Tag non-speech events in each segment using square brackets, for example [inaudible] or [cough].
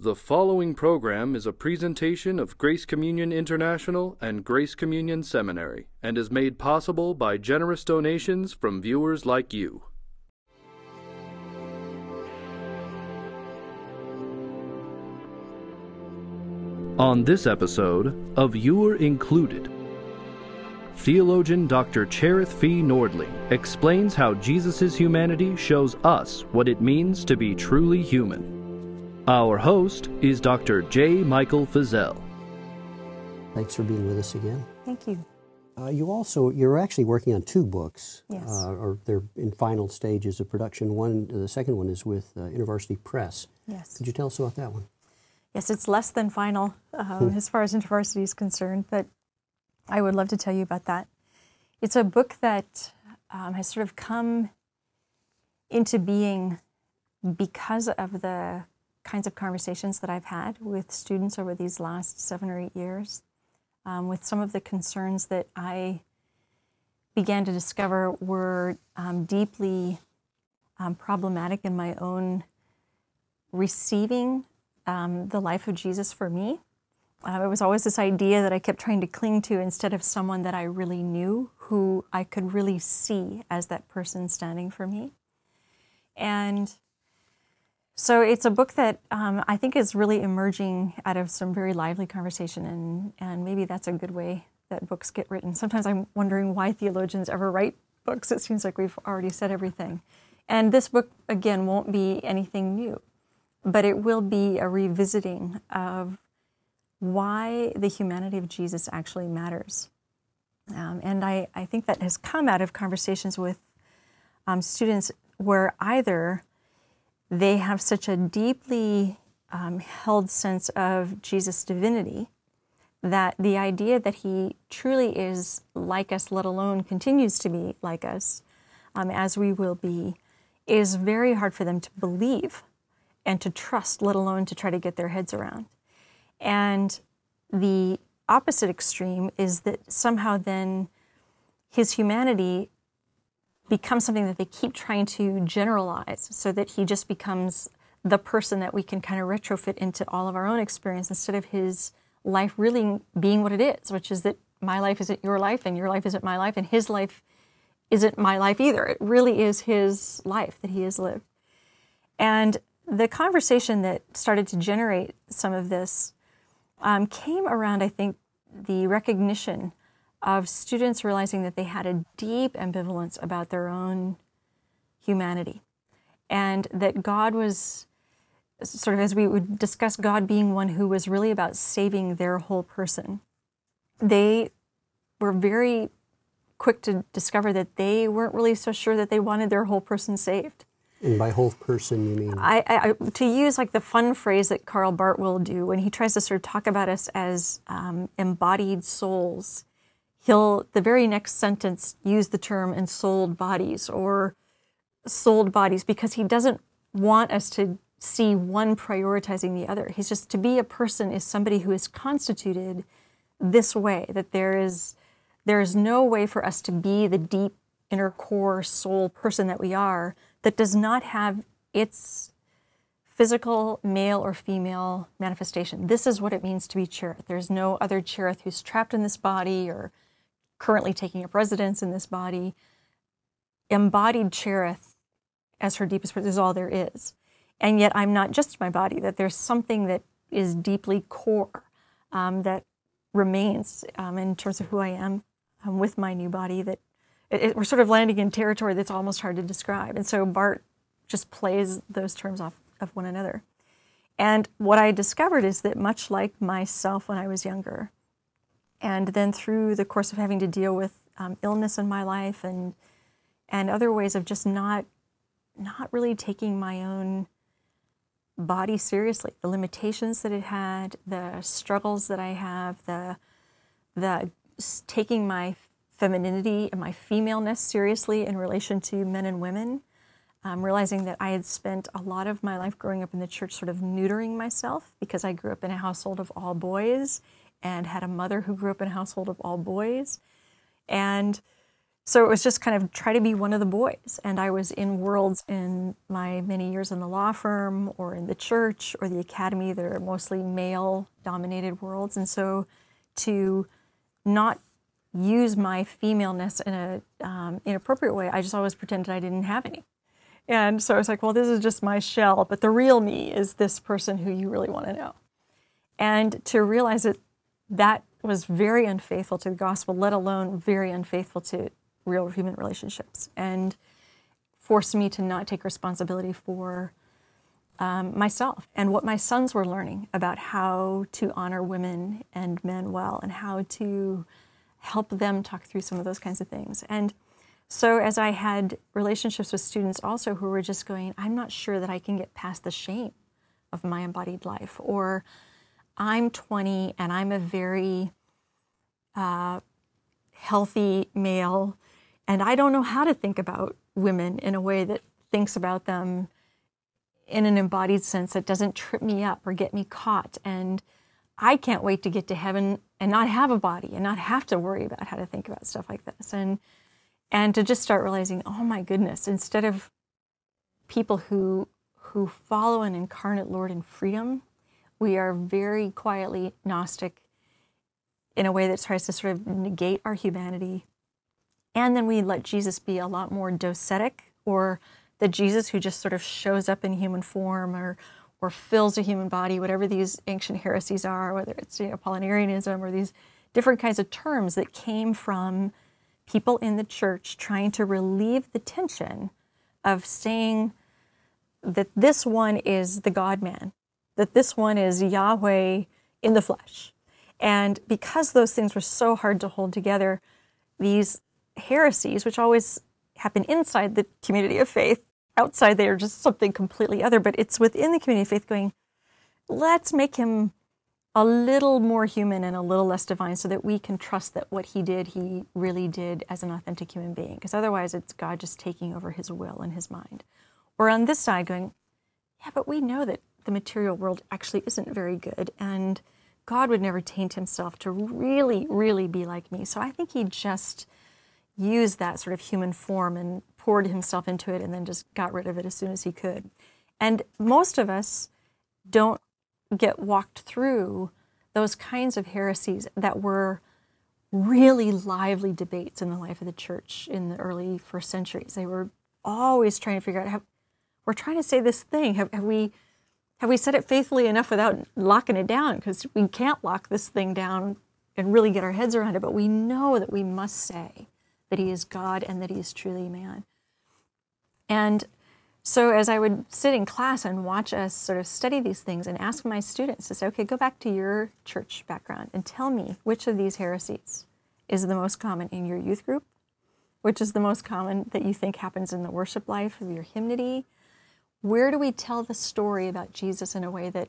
The following program is a presentation of Grace Communion International and Grace Communion Seminary and is made possible by generous donations from viewers like you. On this episode of You Are Included, theologian Dr. Cherith Fee Nordling explains how Jesus' humanity shows us what it means to be truly human. Our host is Dr. J. Michael Feazell. Thanks for being with us again. Thank you. Uh, you also you're actually working on two books, Yes. uh, or they're in final stages of production. One, the second one is with uh, InterVarsity Press. Yes. Could you tell us about that one? Yes, it's less than final um, as far as InterVarsity is concerned, but I would love to tell you about that. It's a book that um, has sort of come into being because of the kinds of conversations that I've had with students over these last seven or eight years, um, with some of the concerns that I began to discover were um, deeply um, problematic in my own receiving um, the life of Jesus for me. Uh, it was always this idea that I kept trying to cling to instead of someone that I really knew, who I could really see as that person standing for me. And so it's a book that um, I think is really emerging out of some very lively conversation, and, and maybe that's a good way that books get written. Sometimes I'm wondering why theologians ever write books. It seems like we've already said everything. And this book, again, won't be anything new, but it will be a revisiting of why the humanity of Jesus actually matters. Um, and I, I think that has come out of conversations with um, students where either they have such a deeply um, held sense of Jesus' divinity that the idea that he truly is like us, let alone continues to be like us, um, as we will be, is very hard for them to believe and to trust, let alone to try to get their heads around. And the opposite extreme is that somehow then his humanity becomes something that they keep trying to generalize so that he just becomes the person that we can kind of retrofit into all of our own experience instead of his life really being what it is, which is that my life isn't your life and your life isn't my life and his life isn't my life either. It really is his life that he has lived. And the conversation that started to generate some of this um, came around, I think, the recognition of students realizing that they had a deep ambivalence about their own humanity and that God was sort of as we would discuss God being one who was really about saving their whole person. They were very quick to discover that they weren't really so sure that they wanted their whole person saved. And by whole person, you mean? I, I, to use like the fun phrase that Karl Barth will do when he tries to sort of talk about us as um, embodied souls, he'll the very next sentence use the term ensouled bodies or souled bodies because he doesn't want us to see one prioritizing the other. He's just to be a person is somebody who is constituted this way that there is there is no way for us to be the deep inner core soul person that we are that does not have its physical male or female manifestation. This is what it means to be Cherith. There's no other Cherith who's trapped in this body or currently taking up residence in this body. Embodied Cherith as her deepest person is all there is. And yet I'm not just my body, that there's something that is deeply core um, that remains um, in terms of who I am um, with my new body that it, it, we're sort of landing in territory that's almost hard to describe. And so Barth just plays those terms off of one another. And what I discovered is that much like myself when I was younger, and then through the course of having to deal with um, illness in my life and and other ways of just not not really taking my own body seriously, the limitations that it had, the struggles that I have, the the taking my femininity and my femaleness seriously in relation to men and women, um, realizing that I had spent a lot of my life growing up in the church sort of neutering myself because I grew up in a household of all boys and had a mother who grew up in a household of all boys. And so it was just kind of try to be one of the boys. And I was in worlds in my many years in the law firm or in the church or the academy that are mostly male dominated worlds. And so to not use my femaleness in a um, inappropriate way, I just always pretended I didn't have any. And so I was like, well, this is just my shell, but the real me is this person who you really want to know. And to realize that that was very unfaithful to the gospel, let alone very unfaithful to real human relationships and forced me to not take responsibility for um, myself and what my sons were learning about how to honor women and men well and how to help them talk through some of those kinds of things. And so, as I had relationships with students also who were just going, I'm not sure that I can get past the shame of my embodied life, or I'm 20 and I'm a very uh, healthy male and I don't know how to think about women in a way that thinks about them in an embodied sense that doesn't trip me up or get me caught. And I can't wait to get to heaven and not have a body and not have to worry about how to think about stuff like this. And and to just start realizing, oh my goodness, instead of people who who follow an incarnate Lord in freedom, we are very quietly Gnostic in a way that tries to sort of negate our humanity. And then we let Jesus be a lot more docetic, or the Jesus who just sort of shows up in human form or or fills a human body, whatever these ancient heresies are, whether it's you know, Apollinarianism or these different kinds of terms that came from people in the church trying to relieve the tension of saying that this one is the God man, that this one is Yahweh in the flesh. And because those things were so hard to hold together, these heresies, which always happen inside the community of faith. Outside, they are just something completely other, but it's within the community of faith going, let's make him a little more human and a little less divine so that we can trust that what he did, he really did as an authentic human being. Because otherwise, it's God just taking over his will and his mind. Or on this side, going, yeah, but we know that the material world actually isn't very good. And God would never taint himself to really, really be like me. So I think he just used that sort of human form and poured himself into it and then just got rid of it as soon as he could. And most of us don't get walked through those kinds of heresies that were really lively debates in the life of the church in the early first centuries. They were always trying to figure out how we're trying to say this thing. Have, have we have we said it faithfully enough without locking it down? Because we can't lock this thing down and really get our heads around it, but we know that we must say that he is God and that he is truly man. And so as I would sit in class and watch us sort of study these things and ask my students to say, okay, go back to your church background and tell me which of these heresies is the most common in your youth group, which is the most common that you think happens in the worship life of your hymnody. Where do we tell the story about Jesus in a way that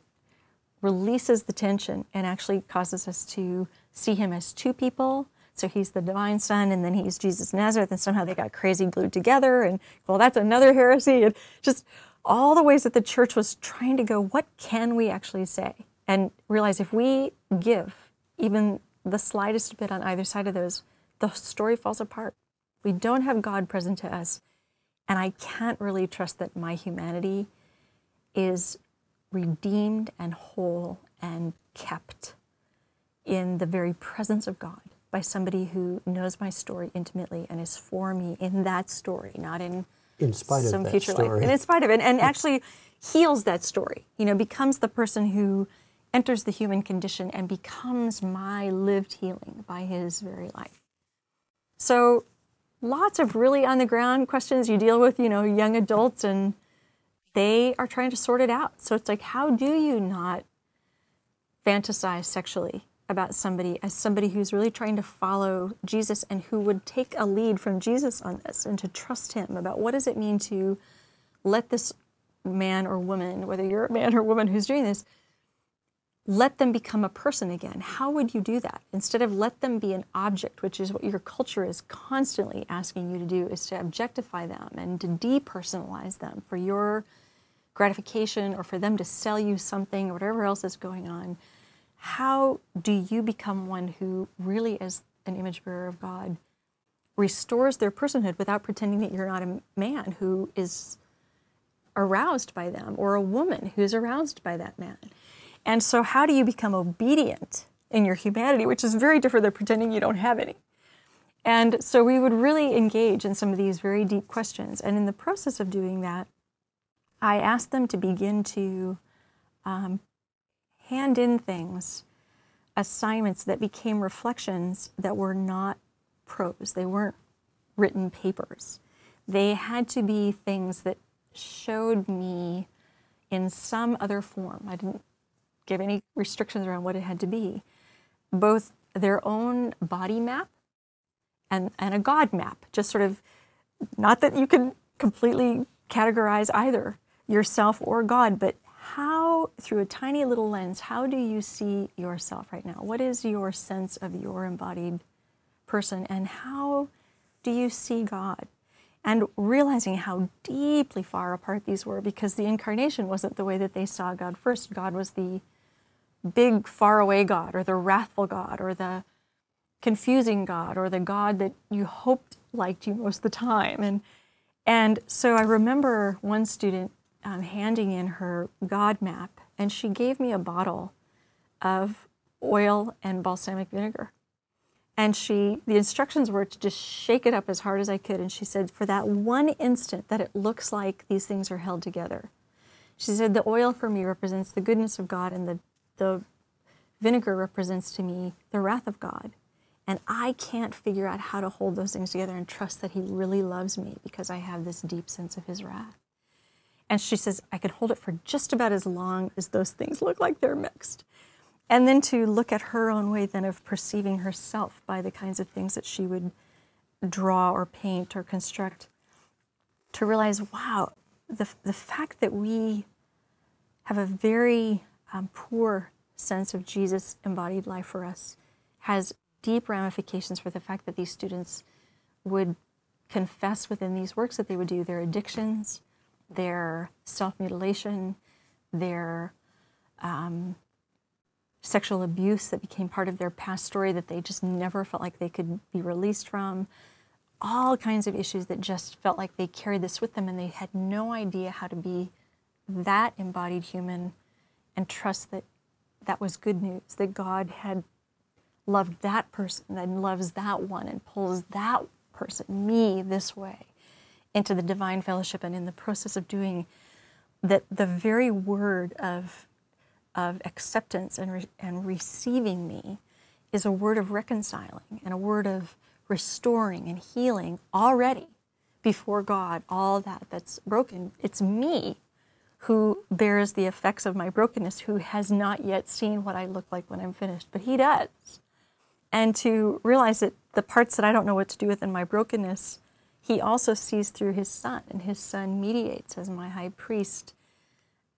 releases the tension and actually causes us to see him as two people so he's the divine son, and then he's Jesus Nazareth, and somehow they got crazy glued together. And well, that's another [laughs] heresy. And just all the ways that the church was trying to go, what can we actually say? And realize if we give even the slightest bit on either side of those, the story falls apart. We don't have God present to us. And I can't really trust that my humanity is redeemed and whole and kept in the very presence of God by somebody who knows my story intimately and is for me in that story, not in, in spite some of future story. life. And in spite of it, and actually heals that story. You know, becomes the person who enters the human condition and becomes my lived healing by his very life. So, lots of really on the ground questions you deal with, you know, young adults, and they are trying to sort it out. So, it's like, how do you not fantasize sexually about somebody as somebody who's really trying to follow Jesus and who would take a lead from Jesus on this and to trust him about what does it mean to let this man or woman, whether you're a man or woman who's doing this, let them become a person again. How would you do that? Instead of let them be an object, which is what your culture is constantly asking you to do, is to objectify them and to depersonalize them for your gratification or for them to sell you something or whatever else is going on how do you become one who really, is an image bearer of God, restores their personhood without pretending that you're not a man who is aroused by them or a woman who's aroused by that man. And so, how do you become obedient in your humanity, which is very different than pretending you don't have any? And so, we would really engage in some of these very deep questions. And in the process of doing that, I asked them to begin to um, hand in things, assignments that became reflections that were not prose, they weren't written papers. They had to be things that showed me in some other form. I didn't give any restrictions around what it had to be. Both their own body map and, and a God map, just sort of, not that you can completely categorize either yourself or God, but how, through a tiny little lens, how do you see yourself right now? What is your sense of your embodied person, and how do you see God? and realizing how deeply far apart these were because the incarnation wasn't the way that they saw God first. God was the big, faraway God, or the wrathful God, or the confusing God, or the God that you hoped liked you most of the time. And, and so I remember one student um, handing in her God map, and she gave me a bottle of oil and balsamic vinegar. And she, the instructions were to just shake it up as hard as I could. And she said, for that one instant that it looks like these things are held together, she said, the oil for me represents the goodness of God, and the, the vinegar represents to me the wrath of God. And I can't figure out how to hold those things together and trust that He really loves me because I have this deep sense of His wrath. And she says, I can hold it for just about as long as those things look like they're mixed and then to look at her own way then of perceiving herself by the kinds of things that she would draw or paint or construct to realize wow the, the fact that we have a very um, poor sense of jesus embodied life for us has deep ramifications for the fact that these students would confess within these works that they would do their addictions their self-mutilation their um, sexual abuse that became part of their past story that they just never felt like they could be released from. All kinds of issues that just felt like they carried this with them and they had no idea how to be that embodied human and trust that that was good news, that God had loved that person and loves that one and pulls that person, me, this way into the divine fellowship and in the process of doing that the very word of of acceptance and, re- and receiving me is a word of reconciling and a word of restoring and healing already before God all that that's broken. It's me who bears the effects of my brokenness, who has not yet seen what I look like when I'm finished, but He does. And to realize that the parts that I don't know what to do with in my brokenness, He also sees through His Son, and His Son mediates as my high priest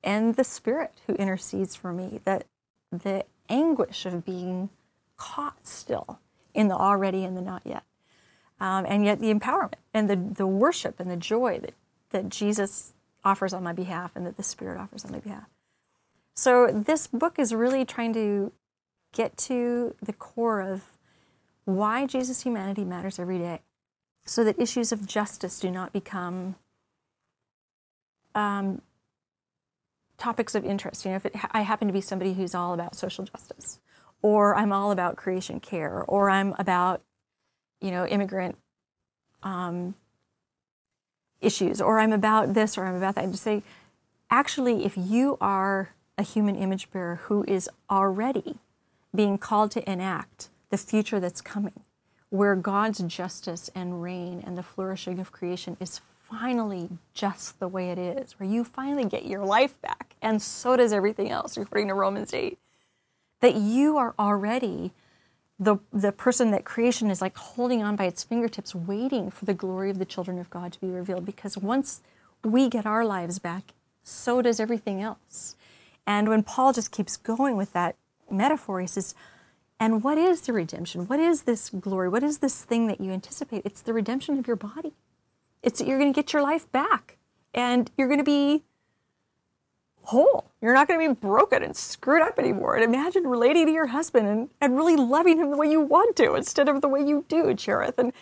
and the Spirit who intercedes for me, that the anguish of being caught still in the already and the not yet. Um, and yet the empowerment and the, the worship and the joy that, that Jesus offers on my behalf and that the Spirit offers on my behalf. So this book is really trying to get to the core of why Jesus' humanity matters every day so that issues of justice do not become um, topics of interest. You know, if it, I happen to be somebody who's all about social justice, or I'm all about creation care, or I'm about, you know, immigrant um, issues, or I'm about this, or I'm about that. And to say, actually, if you are a human image bearer who is already being called to enact the future that's coming, where God's justice and reign and the flourishing of creation is finally just the way it is, where you finally get your life back, and so does everything else, according to Romans 8, that you are already the, the person that creation is like holding on by its fingertips, waiting for the glory of the children of God to be revealed. Because once we get our lives back, so does everything else. And when Paul just keeps going with that metaphor, he says, and what is the redemption? What is this glory? What is this thing that you anticipate? It's the redemption of your body. It's you're going to get your life back and you're going to be whole. You're not going to be broken and screwed up anymore. And imagine relating to your husband and, and really loving him the way you want to instead of the way you do, Cherith. And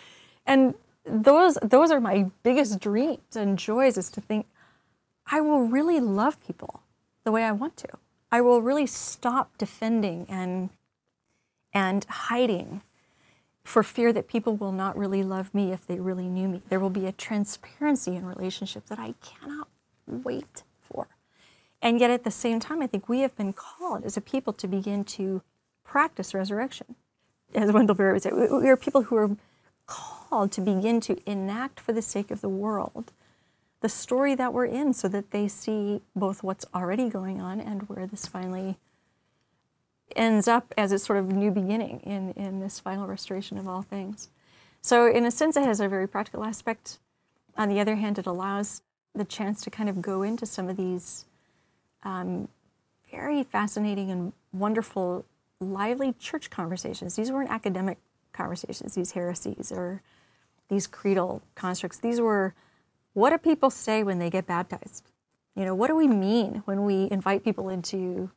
And those those are my biggest dreams and joys is to think I will really love people the way I want to. I will really stop defending and and hiding for fear that people will not really love me if they really knew me. There will be a transparency in relationship that I cannot wait. And yet at the same time, I think we have been called as a people to begin to practice resurrection. As Wendell Berry would say, we are people who are called to begin to enact for the sake of the world the story that we're in so that they see both what's already going on and where this finally ends up as a sort of new beginning in, in this final restoration of all things. So, in a sense, it has a very practical aspect. On the other hand, it allows the chance to kind of go into some of these um, very fascinating and wonderful, lively church conversations. These weren't academic conversations, these heresies or these creedal constructs. These were what do people say when they get baptized? You know, what do we mean when we invite people into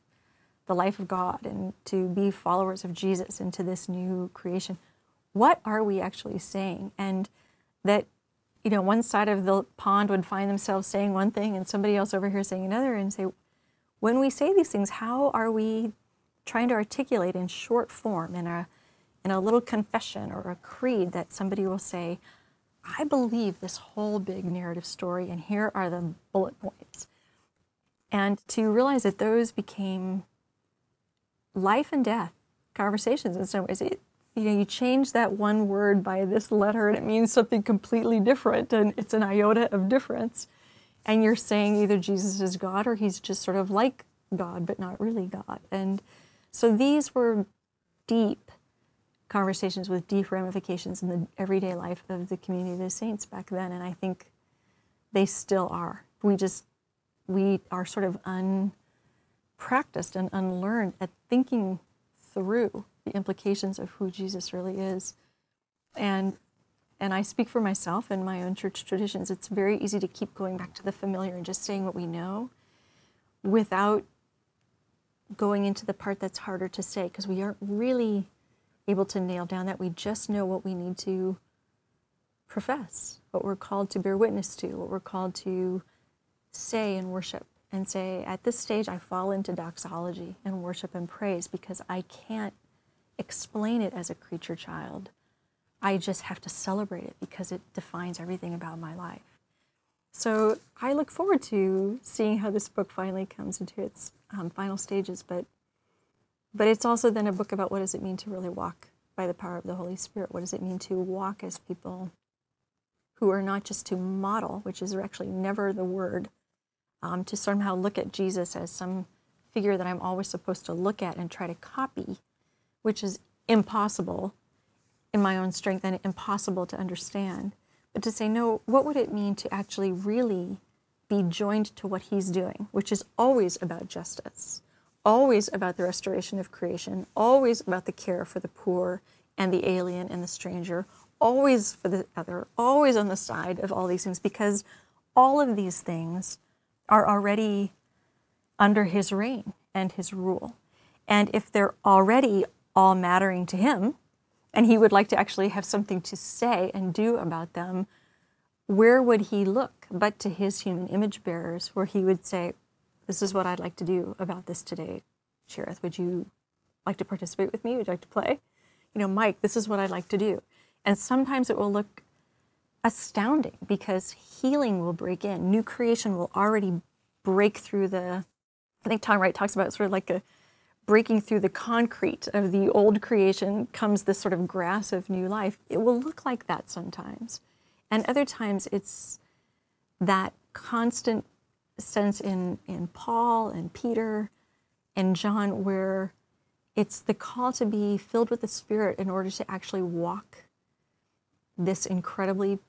the life of God and to be followers of Jesus into this new creation? What are we actually saying? And that, you know, one side of the pond would find themselves saying one thing and somebody else over here saying another and say, when we say these things, how are we trying to articulate in short form in a in a little confession or a creed that somebody will say, I believe this whole big narrative story, and here are the bullet points. And to realize that those became life and death conversations in some ways. It, you know, you change that one word by this letter and it means something completely different, and it's an iota of difference. And you're saying either Jesus is God or he's just sort of like God, but not really God. And so these were deep conversations with deep ramifications in the everyday life of the community of the saints back then, and I think they still are. We just we are sort of unpracticed and unlearned at thinking through the implications of who Jesus really is. And and I speak for myself and my own church traditions. It's very easy to keep going back to the familiar and just saying what we know without going into the part that's harder to say because we aren't really able to nail down that. We just know what we need to profess, what we're called to bear witness to, what we're called to say in worship. And say, at this stage, I fall into doxology and worship and praise because I can't explain it as a creature child. I just have to celebrate it because it defines everything about my life. So I look forward to seeing how this book finally comes into its um, final stages. But but it's also then a book about what does it mean to really walk by the power of the Holy Spirit? What does it mean to walk as people who are not just to model, which is actually never the word, um, to somehow look at Jesus as some figure that I'm always supposed to look at and try to copy, which is impossible in my own strength and impossible to understand. But to say, no, what would it mean to actually really be joined to what he's doing, which is always about justice? always about the restoration of creation, always about the care for the poor and the alien and the stranger, always for the other, always on the side of all these things, because all of these things are already under his reign and his rule. And if they're already all mattering to him, and he would like to actually have something to say and do about them, where would he look but to his human image bearers, where he would say, this is what I'd like to do about this today. Cherith, would you like to participate with me? Would you like to play? You know, Mike, this is what I'd like to do. And sometimes it will look astounding because healing will break in. New creation will already break through the, I think Tom Wright talks about sort of like a breaking through the concrete of the old creation comes this sort of grass of new life. It will look like that sometimes. And other times it's that constant sense in, in Paul and Peter and John where it's the call to be filled with the Spirit in order to actually walk this incredibly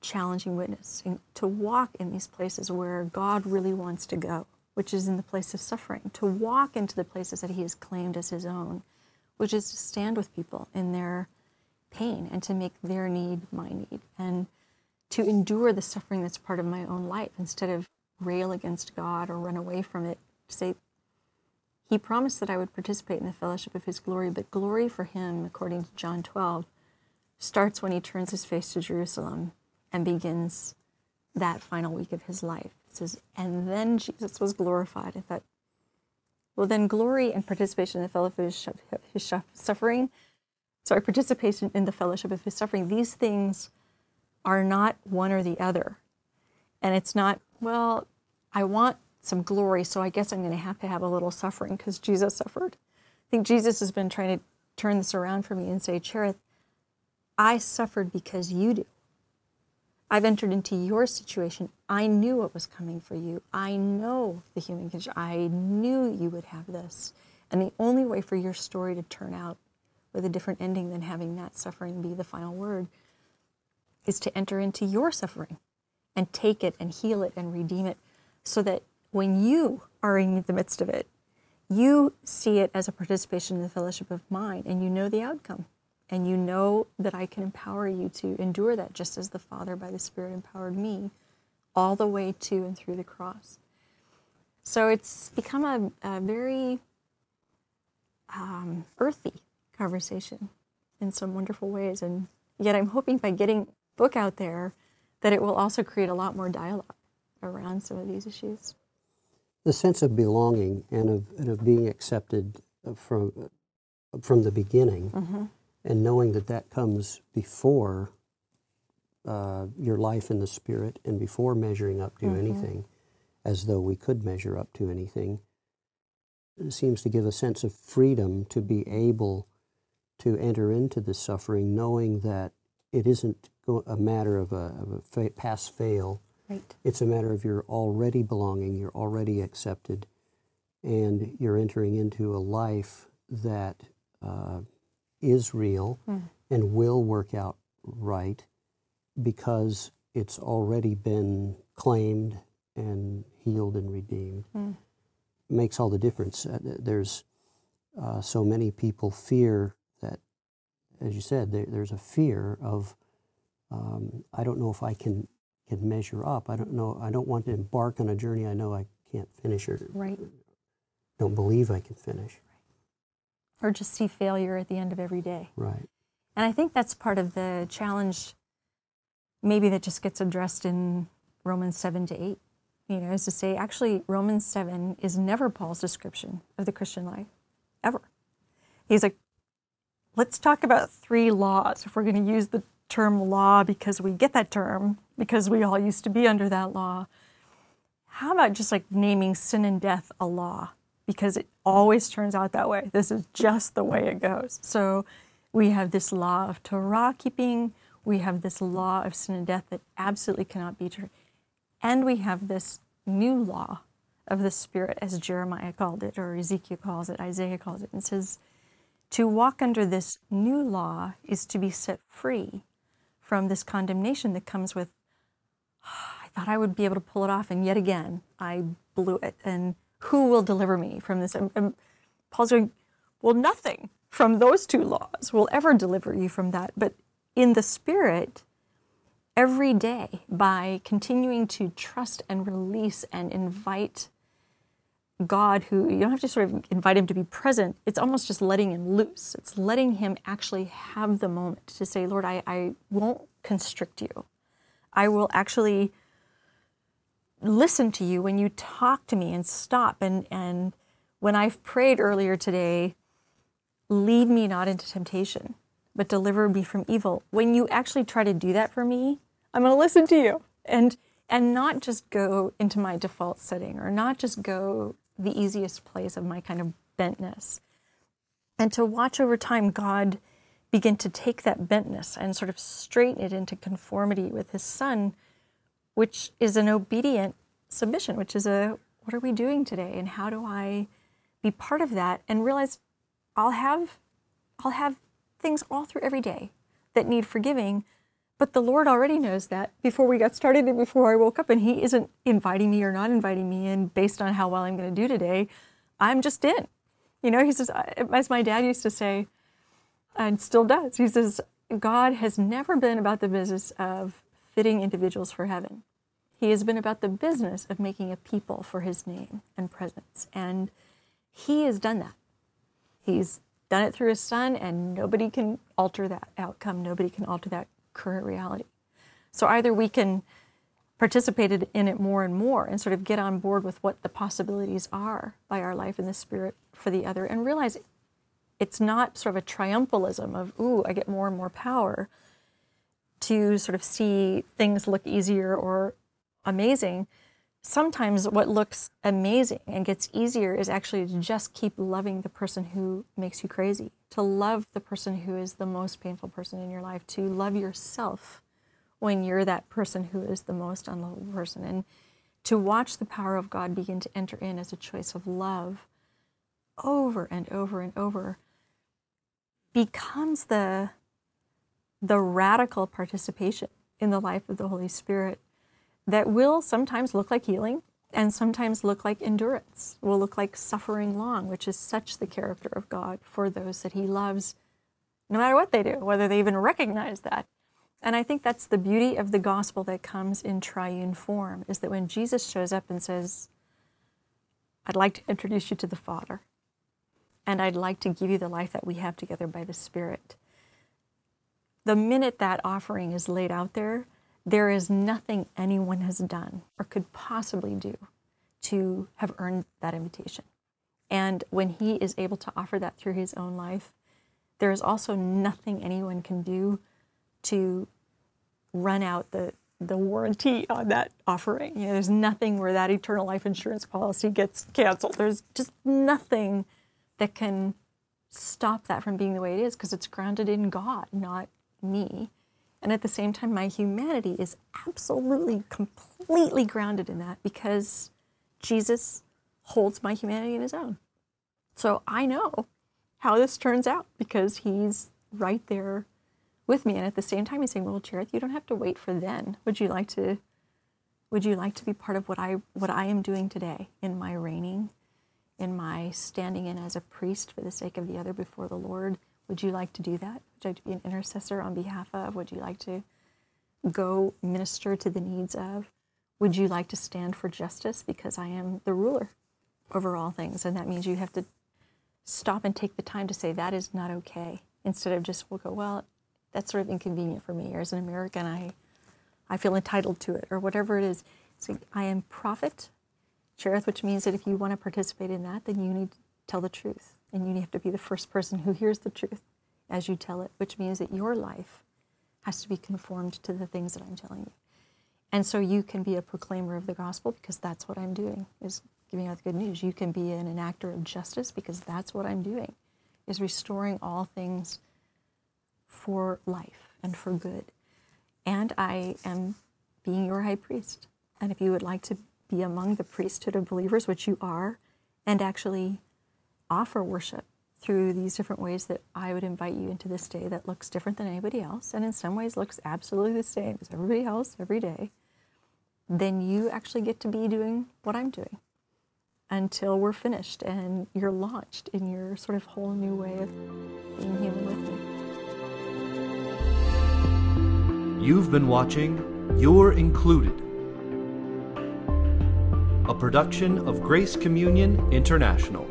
challenging witness, to walk in these places where God really wants to go, which is in the place of suffering, to walk into the places that He has claimed as His own, which is to stand with people in their pain and to make their need my need, and to endure the suffering that's part of my own life instead of rail against God or run away from it. Say, He promised that I would participate in the fellowship of His glory, but glory for Him, according to John 12, starts when he turns his face to Jerusalem and begins that final week of his life. It says, and then Jesus was glorified. I thought, well, then glory and participation in the fellowship of his suffering, sorry, participation in the fellowship of his suffering, these things are not one or the other. And it's not, well, I want some glory, so I guess I'm going to have to have a little suffering because Jesus suffered. I think Jesus has been trying to turn this around for me and say, Cherith, I suffered because you do. I've entered into your situation. I knew what was coming for you. I know the human condition. I knew you would have this. And the only way for your story to turn out with a different ending than having that suffering be the final word is to enter into your suffering and take it and heal it and redeem it so that when you are in the midst of it, you see it as a participation in the fellowship of mine and you know the outcome. And you know that I can empower you to endure that just as the Father by the Spirit empowered me all the way to and through the cross. So it's become a, a very um, earthy conversation in some wonderful ways. And yet I'm hoping by getting book out there that it will also create a lot more dialogue around some of these issues. The sense of belonging and of, and of being accepted from, from the beginning. Mm-hmm and knowing that that comes before uh, your life in the Spirit and before measuring up to mm-hmm. anything, as though we could measure up to anything, seems to give a sense of freedom to be able to enter into the suffering, knowing that it isn't a matter of a, of a fa- pass fail. Right. It's a matter of you're already belonging, you're already accepted, and you're entering into a life that. Uh, is real mm. and will work out right because it's already been claimed and healed and redeemed. Mm. Makes all the difference. Uh, there's uh, so many people fear that, as you said, there, there's a fear of um, I don't know if I can can measure up. I don't know. I don't want to embark on a journey I know I can't finish or right. don't believe I can finish or just see failure at the end of every day. Right. And I think that's part of the challenge, maybe that just gets addressed in Romans 7 to 8. You know, is to say, actually, Romans 7 is never Paul's description of the Christian life, ever. He's like, let's talk about three laws. If we're going to use the term law because we get that term, because we all used to be under that law, how about just like naming sin and death a law? Because it always turns out that way. This is just the way it goes. So we have this law of Torah keeping, we have this law of sin and death that absolutely cannot be true. And we have this new law of the Spirit, as Jeremiah called it, or Ezekiel calls it, Isaiah calls it, and says, to walk under this new law is to be set free from this condemnation that comes with, oh, I thought I would be able to pull it off, and yet again, I blew it. And who will deliver me from this? And, and Paul's going, well, nothing from those two laws will ever deliver you from that. But in the Spirit, every day, by continuing to trust and release and invite God, who you don't have to sort of invite him to be present, it's almost just letting him loose. It's letting him actually have the moment to say, Lord, I, I won't constrict you. I will actually listen to you when you talk to me and stop. And, and when I've prayed earlier today, lead me not into temptation, but deliver me from evil. When you actually try to do that for me, I'm going to listen to you and and not just go into my default setting or not just go the easiest place of my kind of bentness. And to watch over time God begin to take that bentness and sort of straighten it into conformity with his son which is an obedient submission, which is a what are we doing today and how do I be part of that and realize I'll have I'll have things all through every day that need forgiving, but the Lord already knows that before we got started and before I woke up and he isn't inviting me or not inviting me in based on how well I'm going to do today. I'm just in. You know, he says uh, as my dad used to say and still does. He says God has never been about the business of fitting individuals for heaven. He has been about the business of making a people for his name and presence. And he has done that. He's done it through his son, and nobody can alter that outcome. Nobody can alter that current reality. So either we can participate in it more and more and sort of get on board with what the possibilities are by our life in the spirit for the other and realize it's not sort of a triumphalism of, ooh, I get more and more power to sort of see things look easier or amazing sometimes what looks amazing and gets easier is actually to just keep loving the person who makes you crazy, to love the person who is the most painful person in your life, to love yourself when you're that person who is the most unlovable person, and to watch the power of God begin to enter in as a choice of love over and over and over becomes the the radical participation in the life of the Holy Spirit that will sometimes look like healing and sometimes look like endurance, will look like suffering long, which is such the character of God for those that He loves, no matter what they do, whether they even recognize that. And I think that's the beauty of the gospel that comes in triune form is that when Jesus shows up and says, I'd like to introduce you to the Father, and I'd like to give you the life that we have together by the Spirit. The minute that offering is laid out there, there is nothing anyone has done or could possibly do to have earned that invitation. And when he is able to offer that through his own life, there is also nothing anyone can do to run out the, the warranty on that offering. You know, there's nothing where that eternal life insurance policy gets canceled. There's just nothing that can stop that from being the way it is because it's grounded in God, not me. And at the same time, my humanity is absolutely, completely grounded in that because Jesus holds my humanity in his own. So I know how this turns out because he's right there with me. And at the same time, he's saying, Well, Cherith, you don't have to wait for then. Would you like to would you like to be part of what I what I am doing today in my reigning, in my standing in as a priest for the sake of the other before the Lord? Would you like to do that? Would you like to be an intercessor on behalf of? Would you like to go minister to the needs of? Would you like to stand for justice? Because I am the ruler over all things. And that means you have to stop and take the time to say, that is not okay. Instead of just, we'll go, well, that's sort of inconvenient for me. Or as an American, I, I feel entitled to it, or whatever it is. So I am prophet, Cherith, which means that if you want to participate in that, then you need to tell the truth. And you have to be the first person who hears the truth as you tell it, which means that your life has to be conformed to the things that I'm telling you. And so you can be a proclaimer of the gospel because that's what I'm doing, is giving out the good news. You can be an enactor of justice because that's what I'm doing, is restoring all things for life and for good. And I am being your high priest. And if you would like to be among the priesthood of believers, which you are, and actually offer worship through these different ways that I would invite you into this day that looks different than anybody else, and in some ways looks absolutely the same as everybody else every day, then you actually get to be doing what I'm doing until we're finished and you're launched in your sort of whole new way of being human with me. You've been watching You're Included, a production of Grace Communion International.